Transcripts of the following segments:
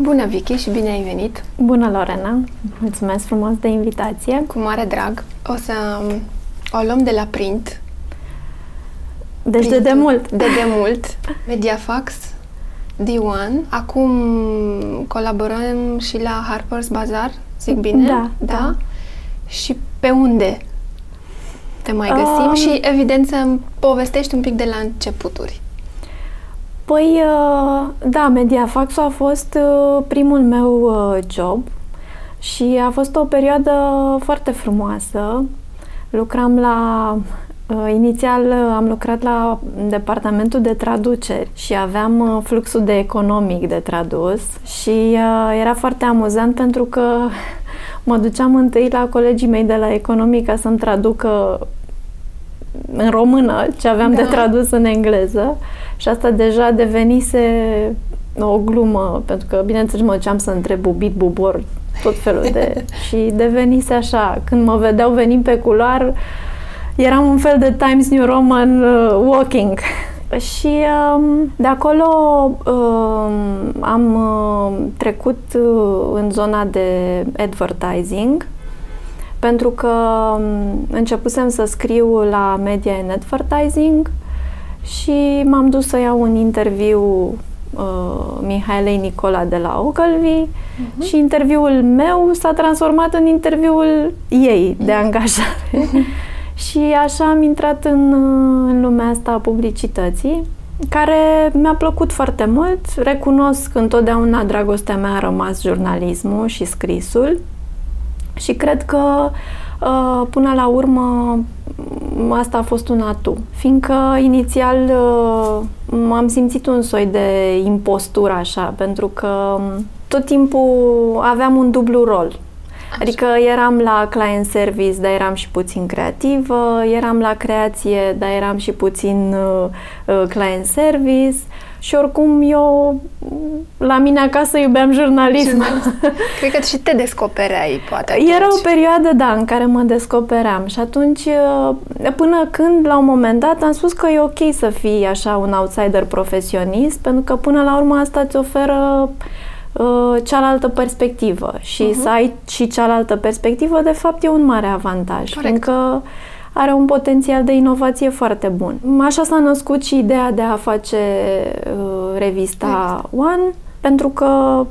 Bună, Vicky, și bine ai venit! Bună, Lorena! Mulțumesc frumos de invitație! Cu mare drag! O să um, o luăm de la print. Deci de demult! De demult! Mediafax, D1. Acum colaborăm și la Harper's Bazaar, zic bine? Da, da. da. Și pe unde te mai găsim? Um, și evident să povestești un pic de la începuturi. Păi, uh, da, Mediafax a fost uh, primul meu uh, job și a fost o perioadă foarte frumoasă. Lucram la Inițial am lucrat la departamentul de traduceri și aveam fluxul de economic de tradus și era foarte amuzant pentru că mă duceam întâi la colegii mei de la economic ca să-mi traducă în română ce aveam da. de tradus în engleză și asta deja devenise o glumă, pentru că, bineînțeles, mă duceam să întreb bubit, bubor, tot felul de... și devenise așa, când mă vedeau venind pe culoar, eram un fel de Times New Roman uh, walking. Și um, de acolo um, am uh, trecut uh, în zona de advertising, pentru că um, începusem să scriu la Media and Advertising și m-am dus să iau un interviu uh, Mihaelei Nicola de la Ogilvy uh-huh. și interviul meu s-a transformat în interviul ei de mhm. angajare. Uh-huh. și așa am intrat în, în lumea asta a publicității care mi-a plăcut foarte mult. Recunosc că întotdeauna dragostea mea a rămas jurnalismul și scrisul și cred că uh, până la urmă asta a fost un atu. Fiindcă inițial uh, m-am simțit un soi de impostură așa, pentru că tot timpul aveam un dublu rol. Așa. Adică eram la client service, dar eram și puțin creativă, eram la creație, dar eram și puțin uh, uh client service și oricum eu la mine acasă iubeam jurnalism. Cred că și te descopereai, poate. Atunci. Era o perioadă, da, în care mă descopeream și atunci, uh, până când, la un moment dat, am spus că e ok să fii așa un outsider profesionist, pentru că până la urmă asta îți oferă uh, cealaltă perspectivă și uh-huh. să ai și cealaltă perspectivă, de fapt, e un mare avantaj. Corect. Fiindcă are un potențial de inovație foarte bun. Așa s-a născut și ideea de a face uh, revista One, pentru că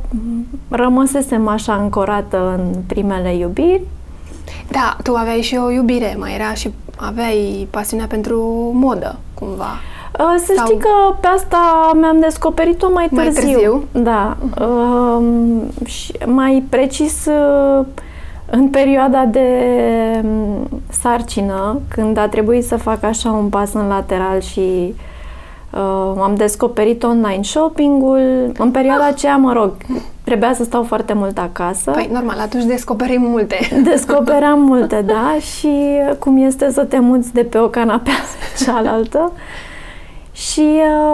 rămăsesem așa ancorată în primele iubiri. Da, tu aveai și o iubire, mai era și aveai pasiunea pentru modă, cumva. Uh, să Sau... știi că pe asta mi-am descoperit-o mai târziu. Mai târziu? Da. Uh-huh. Uh, și mai precis uh, în perioada de mm, sarcină, când a trebuit să fac așa un pas în lateral și uh, am descoperit online shopping-ul, în perioada ah. aceea, mă rog, trebuia să stau foarte mult acasă. Păi, normal, atunci descoperim multe. Descoperam multe, da, și cum este să te muți de pe o canapea pe cealaltă. Și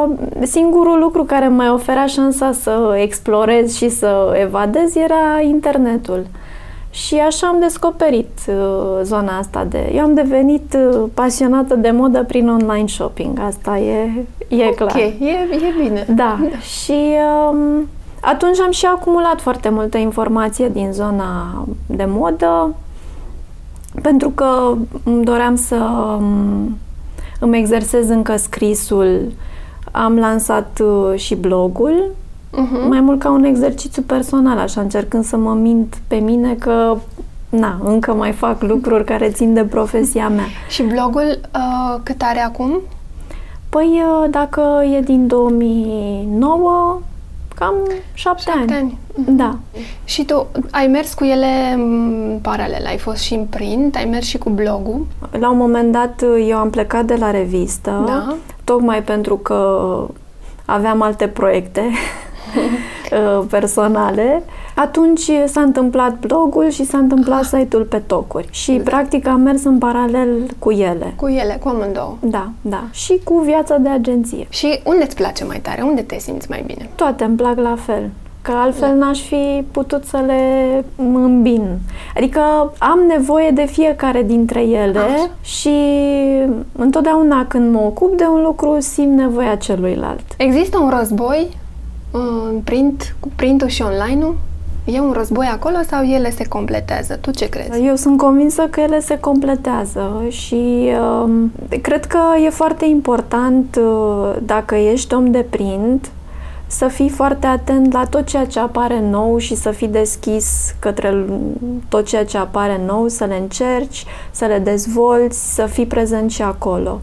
uh, singurul lucru care mai oferea șansa să explorez și să evadez era internetul. Și așa am descoperit uh, zona asta de... Eu am devenit uh, pasionată de modă prin online shopping. Asta e, e okay, clar. e, e bine. Da. da. Și um, atunci am și acumulat foarte multă informație din zona de modă pentru că îmi doream să um, îmi exersez încă scrisul. Am lansat uh, și blogul uh-huh. mai mult ca un exercițiu personal, așa, încercând să mă mint pe mine că na, încă mai fac lucruri care țin de profesia mea. Și blogul uh, cât are acum? Păi, uh, dacă e din 2009, cam șapte, șapte ani. ani. Da. Și tu ai mers cu ele în paralel, ai fost și în print, ai mers și cu blogul? La un moment dat uh, eu am plecat de la revistă, da. tocmai pentru că aveam alte proiecte Uh, personale, atunci s-a întâmplat blogul și s-a întâmplat site-ul pe tocuri. Și da. practic am mers în paralel cu ele. Cu ele, cu amândouă. Da, da. Și cu viața de agenție. Și unde îți place mai tare? Unde te simți mai bine? Toate îmi plac la fel că altfel da. n-aș fi putut să le îmbin. Adică am nevoie de fiecare dintre ele Așa. și întotdeauna când mă ocup de un lucru simt nevoia celuilalt. Există un război în print, cu printul și online-ul? E un război acolo sau ele se completează? Tu ce crezi? Eu sunt convinsă că ele se completează și uh, cred că e foarte important uh, dacă ești om de print să fii foarte atent la tot ceea ce apare nou și să fii deschis către tot ceea ce apare nou, să le încerci, să le dezvolți, să fii prezent și acolo.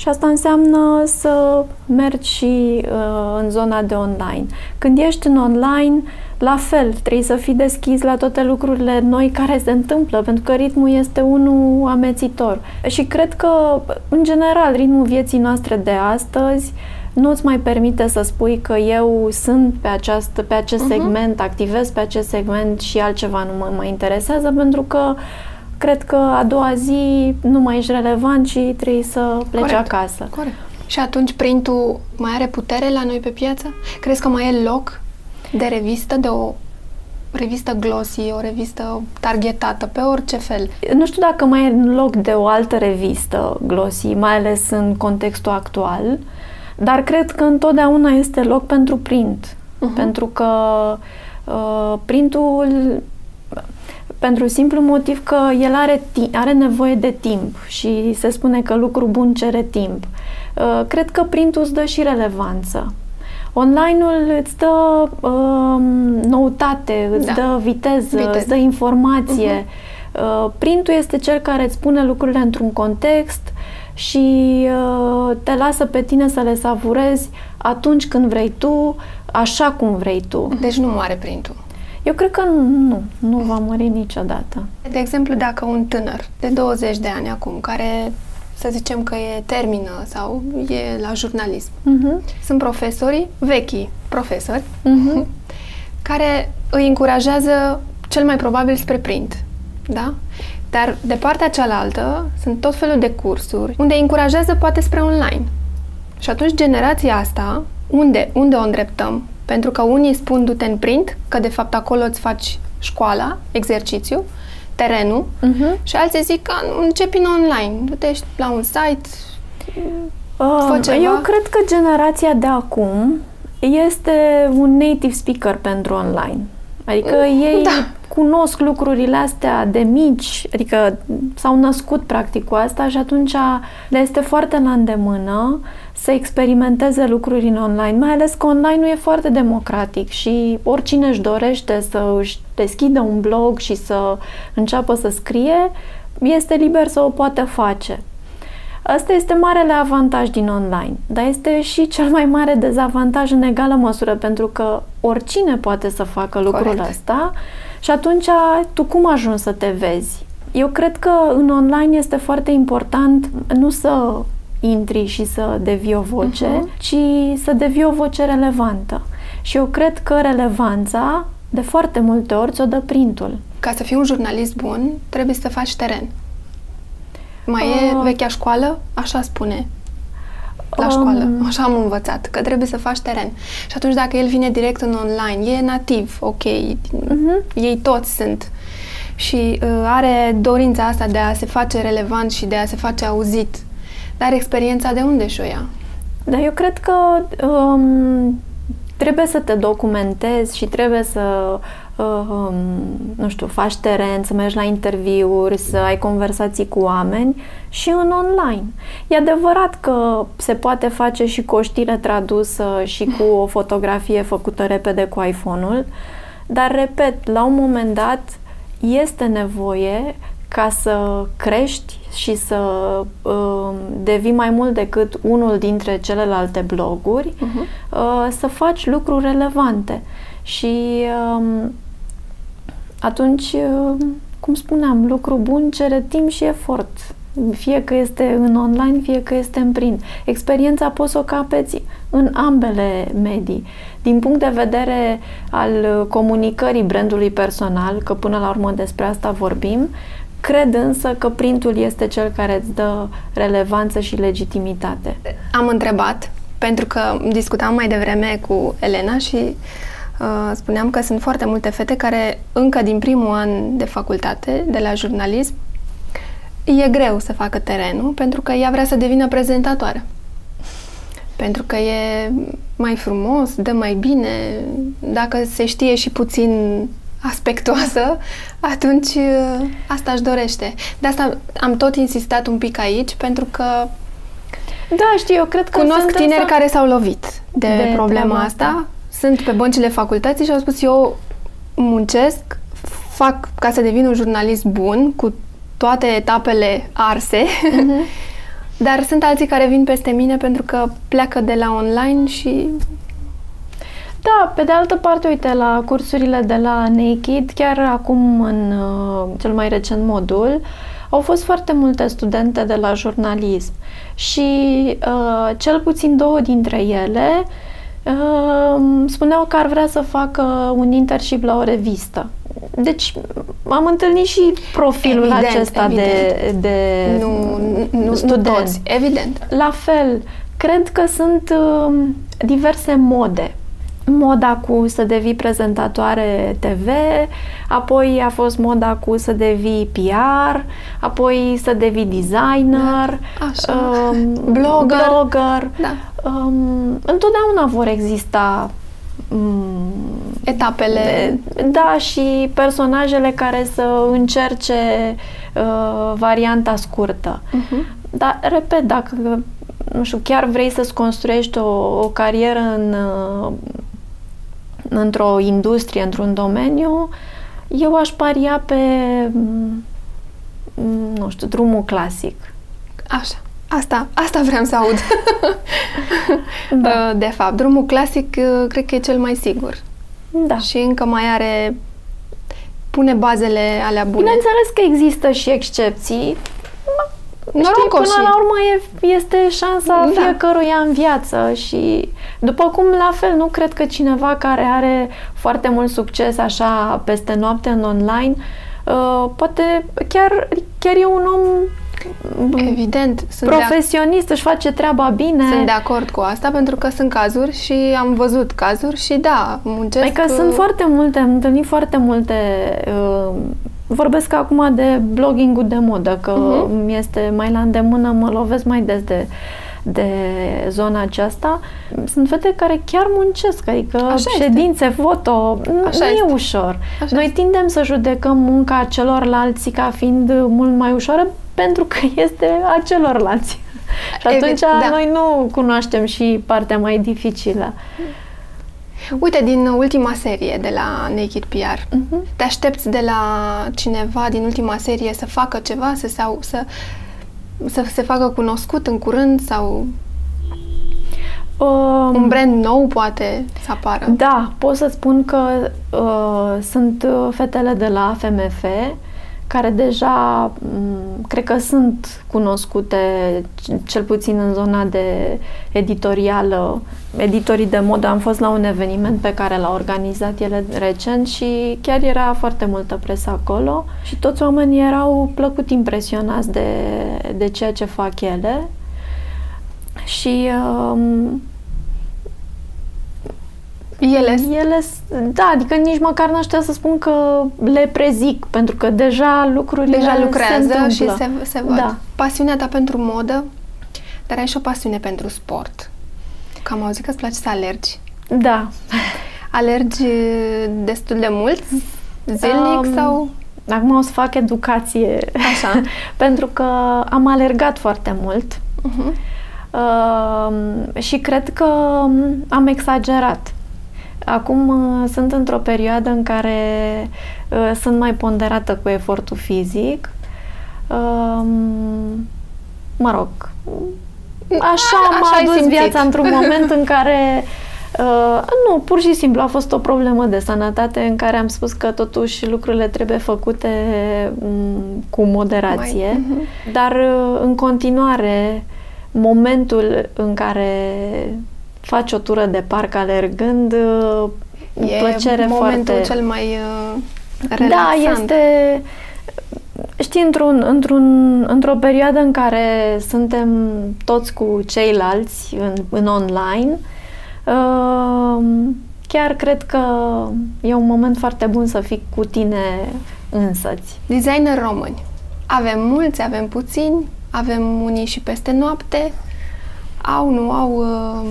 Și asta înseamnă să mergi și uh, în zona de online. Când ești în online, la fel, trebuie să fii deschis la toate lucrurile noi care se întâmplă, pentru că ritmul este unul amețitor. Și cred că, în general, ritmul vieții noastre de astăzi nu îți mai permite să spui că eu sunt pe, această, pe acest uh-huh. segment, activez pe acest segment și altceva nu mă mai interesează, pentru că cred că a doua zi nu mai ești relevant și trebuie să pleci Corect. acasă. Corect. Și atunci printul mai are putere la noi pe piață? Crezi că mai e loc de revistă, de o revistă glossy, o revistă targetată pe orice fel. Nu știu dacă mai e loc de o altă revistă glossy, mai ales în contextul actual, dar cred că întotdeauna este loc pentru print. Uh-huh. Pentru că uh, printul pentru simplu motiv că el are, are nevoie de timp și se spune că lucru bun cere timp. Uh, cred că printul îți dă și relevanță. Online-ul îți dă uh, noutate, îți da. dă viteză, viteză, îți dă informație. Uh-huh. Uh, printul este cel care îți pune lucrurile într-un context și uh, te lasă pe tine să le savurezi atunci când vrei tu, așa cum vrei tu. Deci nu moare printul. Eu cred că nu, nu va muri niciodată. De exemplu, dacă un tânăr de 20 de ani acum, care să zicem că e termină sau e la jurnalism. Uh-huh. Sunt profesorii, vechi profesori, uh-huh. care îi încurajează cel mai probabil spre print. Da? Dar de partea cealaltă sunt tot felul de cursuri unde îi încurajează poate spre online. Și atunci generația asta, unde, unde o îndreptăm? Pentru că unii spun du-te în print, că de fapt acolo îți faci școala, exercițiu, terenul uh-huh. și alții zic că începi în online. Du-te la un site, uh, Eu cred că generația de acum este un native speaker pentru online. Adică mm, ei da. cunosc lucrurile astea de mici, adică s-au născut practic cu asta și atunci le este foarte la îndemână să experimenteze lucruri în online, mai ales că online nu e foarte democratic și oricine își dorește să își deschidă un blog și să înceapă să scrie, este liber să o poată face. Asta este marele avantaj din online, dar este și cel mai mare dezavantaj în egală măsură, pentru că oricine poate să facă lucrul Corect. ăsta și atunci tu cum ajungi să te vezi? Eu cred că în online este foarte important nu să intri și să devii o voce, uh-huh. ci să devii o voce relevantă. Și eu cred că relevanța, de foarte multe ori, ți-o dă printul. Ca să fii un jurnalist bun, trebuie să faci teren. Mai uh, e vechea școală? Așa spune. La um, școală. Așa am învățat. Că trebuie să faci teren. Și atunci dacă el vine direct în online, e nativ, ok. Uh-huh. Ei toți sunt. Și uh, are dorința asta de a se face relevant și de a se face auzit dar experiența de unde și-o ia? Da, eu cred că um, trebuie să te documentezi și trebuie să, um, nu știu, faci teren, să mergi la interviuri, să ai conversații cu oameni și în online. E adevărat că se poate face și cu o știre tradusă și cu o fotografie făcută repede cu iPhone-ul, dar, repet, la un moment dat este nevoie ca să crești și să uh, devii mai mult decât unul dintre celelalte bloguri, uh-huh. uh, să faci lucruri relevante. Și uh, atunci, uh, cum spuneam, lucru bun cere timp și efort. Fie că este în online, fie că este în print. Experiența poți să o capeți în ambele medii. Din punct de vedere al comunicării brandului personal, că până la urmă despre asta vorbim, Cred însă că printul este cel care îți dă relevanță și legitimitate. Am întrebat, pentru că discutam mai devreme cu Elena și uh, spuneam că sunt foarte multe fete care încă din primul an de facultate, de la jurnalism, e greu să facă terenul pentru că ea vrea să devină prezentatoare. pentru că e mai frumos, dă mai bine. Dacă se știe și puțin aspectoasă, atunci uh, asta își dorește. De asta am tot insistat un pic aici, pentru că da, știu, eu cred că cunosc tineri însă... care s-au lovit de, de problema asta. Sunt pe băncile facultății și au spus eu muncesc, fac ca să devin un jurnalist bun, cu toate etapele arse, uh-huh. dar sunt alții care vin peste mine pentru că pleacă de la online și da, pe de altă parte, uite, la cursurile de la Naked, chiar acum în uh, cel mai recent modul, au fost foarte multe studente de la jurnalism și uh, cel puțin două dintre ele uh, spuneau că ar vrea să facă un internship la o revistă. Deci am întâlnit și profilul evident, acesta evident. de, de nu, nu, student. Nu toți, evident. La fel, cred că sunt uh, diverse mode moda cu să devii prezentatoare TV, apoi a fost moda cu să devii PR, apoi să devii designer, da, așa. Um, blogger. blogger. Da. Um, întotdeauna vor exista um, etapele. De, da, și personajele care să încerce uh, varianta scurtă. Uh-huh. Dar, repet, dacă nu știu, chiar vrei să-ți construiești o, o carieră în uh, într-o industrie, într-un domeniu, eu aș paria pe, mm, nu știu, drumul clasic. Așa. Asta, asta vreau să aud. da. De fapt, drumul clasic uh, cred că e cel mai sigur. Da. Și încă mai are pune bazele alea bune. Bineînțeles că există și excepții, Știi, până la urmă e, este șansa da. fiecăruia în viață și după cum la fel nu cred că cineva care are foarte mult succes așa peste noapte în online uh, poate chiar, chiar e un om Evident. Sunt profesionist, de își face treaba bine. Sunt de acord cu asta pentru că sunt cazuri și am văzut cazuri și da, muncesc... Adică sunt foarte multe, am întâlnit foarte multe uh, Vorbesc acum de blogging-ul de modă, că uh-huh. este mai la îndemână, mă lovesc mai des de, de zona aceasta. Sunt fete care chiar muncesc, adică Așa ședințe, este. foto, Așa nu este. e ușor. Așa Noi este. tindem să judecăm munca celorlalți ca fiind mult mai ușoară pentru că este a celorlalți. Și atunci da. noi nu cunoaștem și partea mai dificilă. Uite, din ultima serie de la Naked PR, uh-huh. Mhm. te aștepți de la cineva din ultima serie să facă ceva, să, sau, să, să se facă cunoscut în curând sau um, un brand nou poate să apară? Da, pot să spun că uh, sunt uh, fetele de la FMF care deja mm, cred că sunt cunoscute, cel puțin în zona de editorială, editorii de modă. Am fost la un eveniment pe care l-a organizat ele recent și chiar era foarte multă presă acolo și toți oamenii erau plăcut impresionați de, de ceea ce fac ele. Și um, ele? Ele, da, adică nici măcar n-aș să spun că le prezic, pentru că deja lucrurile Deja lucrează se și se, se văd. Da. Pasiunea ta pentru modă, dar ai și o pasiune pentru sport. Că am auzit că îți place să alergi. Da. Alergi destul de mult? Zilnic um, sau... Acum o să fac educație. Așa. pentru că am alergat foarte mult. Uh-huh. Uh, și cred că am exagerat. Acum uh, sunt într-o perioadă în care uh, sunt mai ponderată cu efortul fizic. Uh, mă rog, așa m-a adus simțit. viața într-un moment în care Uh, nu, pur și simplu a fost o problemă de sănătate în care am spus că totuși lucrurile trebuie făcute um, cu moderație, Mai, uh-huh. dar uh, în continuare momentul în care faci o tură de parc alergând, e plăcere momentul foarte... cel mai uh, relaxant. Da, este... Știi, într-un, într-un, într-o perioadă în care suntem toți cu ceilalți în, în online, uh, chiar cred că e un moment foarte bun să fii cu tine însăți. Designer români. Avem mulți, avem puțini, avem unii și peste noapte, au, nu au uh,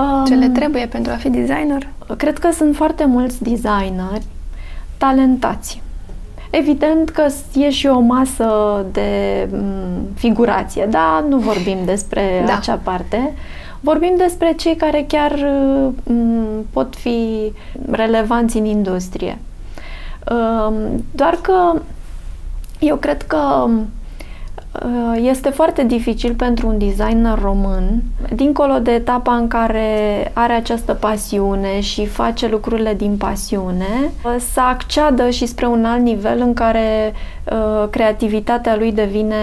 um, ce le trebuie pentru a fi designer? Cred că sunt foarte mulți designeri talentați. Evident că e și o masă de m, mm, figurație, dar nu vorbim despre da. acea parte. Vorbim despre cei care chiar m, mm, pot fi relevanți în industrie. Um, doar că eu cred că uh, este foarte dificil pentru un designer român, dincolo de etapa în care are această pasiune și face lucrurile din pasiune, uh, să acceadă și spre un alt nivel în care uh, creativitatea lui devine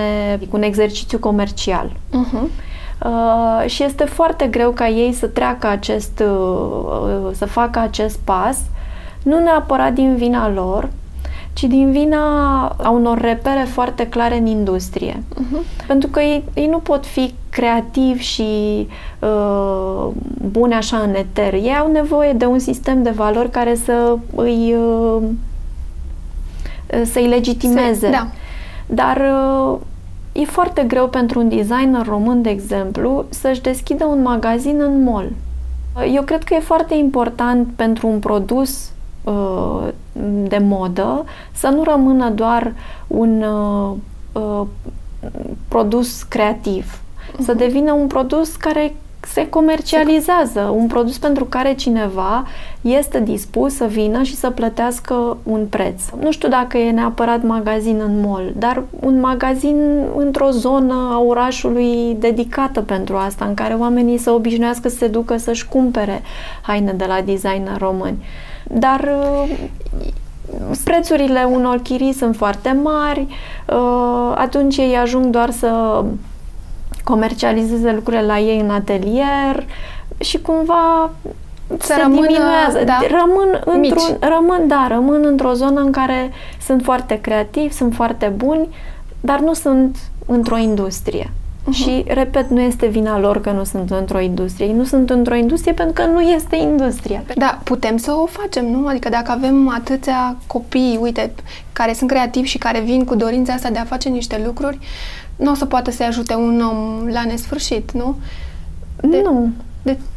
un exercițiu comercial. Uh-huh. Uh, și este foarte greu ca ei să treacă acest, uh, să facă acest pas, nu neapărat din vina lor, ci din vina a unor repere foarte clare în industrie. Uh-huh. Pentru că ei, ei nu pot fi creativi și uh, buni așa în eter. Ei au nevoie de un sistem de valori care să îi uh, să-i legitimeze. Se, da. Dar uh, e foarte greu pentru un designer român, de exemplu, să-și deschidă un magazin în mall. Eu cred că e foarte important pentru un produs Uh, de modă să nu rămână doar un uh, uh, produs creativ, uh-huh. să mhm. devină un produs care se comercializează, un produs pentru care cineva este dispus să vină și să plătească un preț. Nu știu dacă e neapărat magazin în mall, dar un magazin într-o zonă a orașului dedicată pentru asta, în care oamenii să obișnuiască să se ducă să-și cumpere haine de la designer români. Dar uh, prețurile unor chirii sunt foarte mari, uh, atunci ei ajung doar să comercializeze lucrurile la ei în atelier și cumva să se rămână, diminuează. Da, rămân, într-un, rămân, da, rămân într-o zonă în care sunt foarte creativi, sunt foarte buni, dar nu sunt într-o industrie. Uh-huh. Și, repet, nu este vina lor că nu sunt într-o industrie. Ei nu sunt într-o industrie pentru că nu este industria. Da, putem să o facem, nu? Adică dacă avem atâția copii, uite, care sunt creativi și care vin cu dorința asta de a face niște lucruri, nu o să poată să-i ajute un om la nesfârșit, nu? De, nu. De, Uh,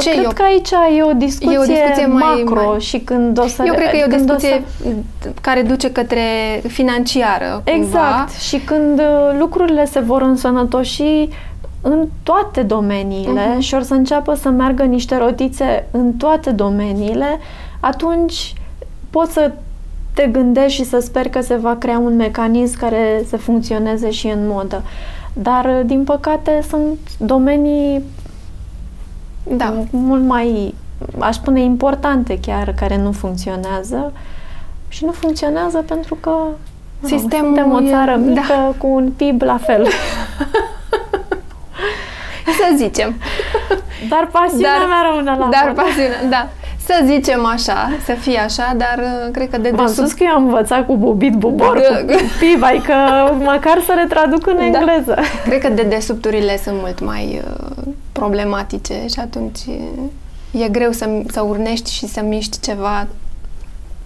Ce cred eu? că aici e o discuție, e o discuție mai, macro mai... și când o să... Eu cred că e o discuție să... care duce către financiară, Exact. Cumva. Și când uh, lucrurile se vor însănătoși în toate domeniile uh-huh. și or să înceapă să meargă niște rotițe în toate domeniile, atunci poți să te gândești și să speri că se va crea un mecanism care să funcționeze și în modă. Dar, uh, din păcate, sunt domenii da. mult mai, aș spune, importante chiar, care nu funcționează. Și nu funcționează pentru că Sistemul suntem o țară mică da. cu un PIB la fel. Să zicem. Dar pasiunea dar, mea rămâne la Dar pasiunea, da. Să zicem așa, să fie așa, dar uh, cred că de desubt... V-am spus că eu am învățat cu bubit bubor, cu PIB, că măcar să le traduc în da. engleză. Cred că de desubturile sunt mult mai uh, problematice și atunci e greu să, să urnești și să miști ceva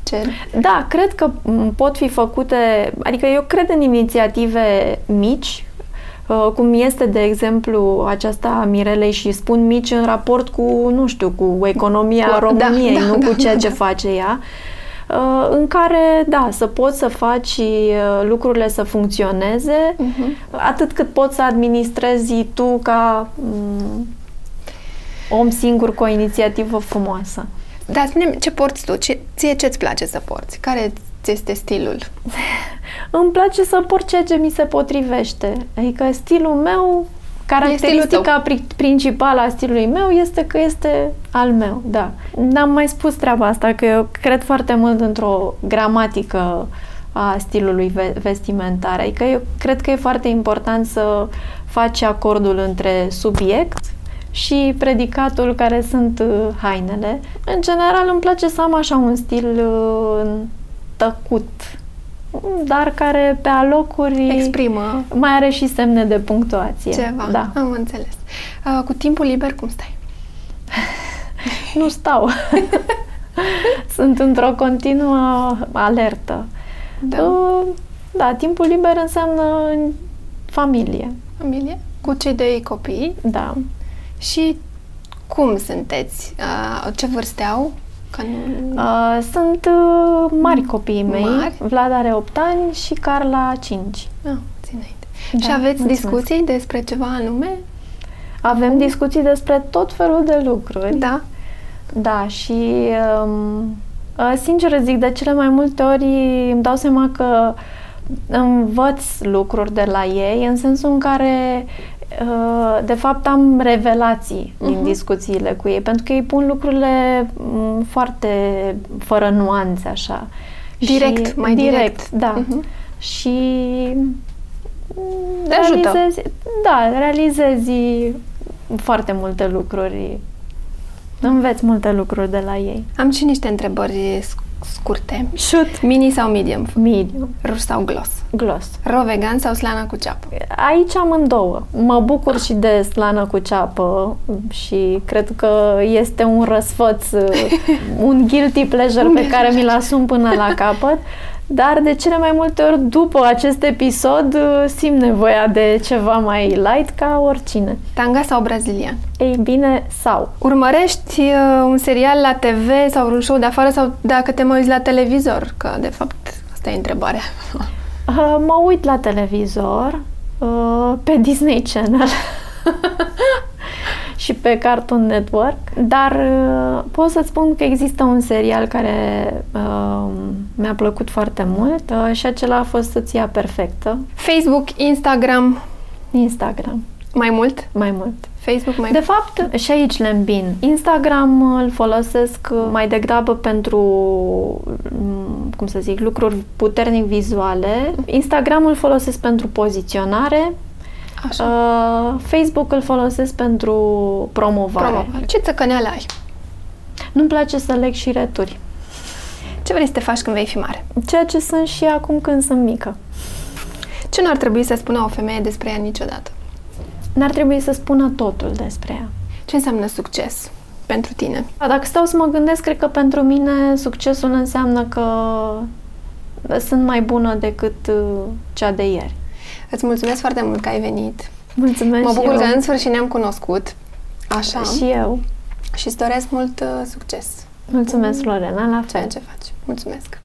ce... Da, cred că pot fi făcute, adică eu cred în inițiative mici, uh, cum este, de exemplu, aceasta Mirelei și spun mici în raport cu, nu știu, cu economia cu, da, României, da, da, nu da, cu ceea da, ce da. face ea uh, în care, da, să poți să faci uh, lucrurile să funcționeze, uh-huh. atât cât poți să administrezi tu ca um, om singur cu o inițiativă frumoasă. Dar spune ce porți tu? Ce, ție ce-ți place să porți? Care ți este stilul? Îmi place să port ceea ce mi se potrivește. Adică stilul meu, caracteristica principală a stilului meu este că este al meu, da. N-am mai spus treaba asta, că eu cred foarte mult într-o gramatică a stilului vestimentar. Adică eu cred că e foarte important să faci acordul între subiect și predicatul care sunt uh, hainele. În general îmi place să am așa un stil uh, tăcut, dar care pe alocuri exprimă. Mai are și semne de punctuație. Ceva, da. am înțeles. Uh, cu timpul liber cum stai? nu stau. Sunt într-o continuă alertă. Da. Uh, da, timpul liber înseamnă familie. Familie? cu cei doi copii. Da. Și cum sunteți? Uh, ce vârste au? Că nu... uh, sunt uh, mari copiii mei. Mari? Vlad are 8 ani și Carla 5. Ah, ține da, Și aveți mulțumesc. discuții despre ceva anume? Avem Acum? discuții despre tot felul de lucruri. Da. Da, și um, uh, sincer zic, de cele mai multe ori îmi dau seama că învăț lucruri de la ei, în sensul în care uh, de fapt am revelații uh-huh. din mhm. discuțiile cu ei, pentru că ei pun lucrurile mm, foarte fără nuanțe, așa. Direct, și, mai direct. direct da. Uh-huh. Și Te realizezi, ajută. da, realizezi foarte multe lucruri Înveți multe lucruri de la ei. Am și niște întrebări scurte. Shoot. Mini sau medium? Medium. Ruș sau gloss? Gloss. Ro vegan sau slană cu ceapă? Aici am în două. Mă bucur și de slană cu ceapă și cred că este un răsfăț, un guilty pleasure pe care mi-l asum până la capăt. Dar de cele mai multe ori după acest episod simt nevoia de ceva mai light ca oricine. Tanga sau brazilian? Ei bine, sau. Urmărești uh, un serial la TV sau un show de afară sau dacă te mai uiți la televizor? Că de fapt asta e întrebarea. Uh, mă uit la televizor uh, pe Disney Channel. și pe Cartoon Network, dar uh, pot să spun că există un serial care uh, mi-a plăcut foarte mult uh, și acela a fost Soția Perfectă. Facebook, Instagram? Instagram. Mai mult? Mai mult. Facebook mai De fapt, și aici le îmbin. Instagram îl folosesc mai degrabă pentru, mm, cum să zic, lucruri puternic vizuale. Instagram îl folosesc pentru poziționare, Așa. Uh, Facebook îl folosesc pentru promovare. promovare. Ce țăcăneală ai? Nu-mi place să leg și returi. Ce vrei să te faci când vei fi mare? Ceea ce sunt și acum când sunt mică. Ce nu ar trebui să spună o femeie despre ea niciodată? N-ar trebui să spună totul despre ea. Ce înseamnă succes pentru tine? Dacă stau să mă gândesc, cred că pentru mine succesul înseamnă că sunt mai bună decât uh, cea de ieri. Îți mulțumesc foarte mult că ai venit. Mulțumesc Mă bucur eu. că în sfârșit ne-am cunoscut. Așa. Și eu. Și îți doresc mult uh, succes. Mulțumesc, Lorena, la fel. Ceea ce faci. Mulțumesc.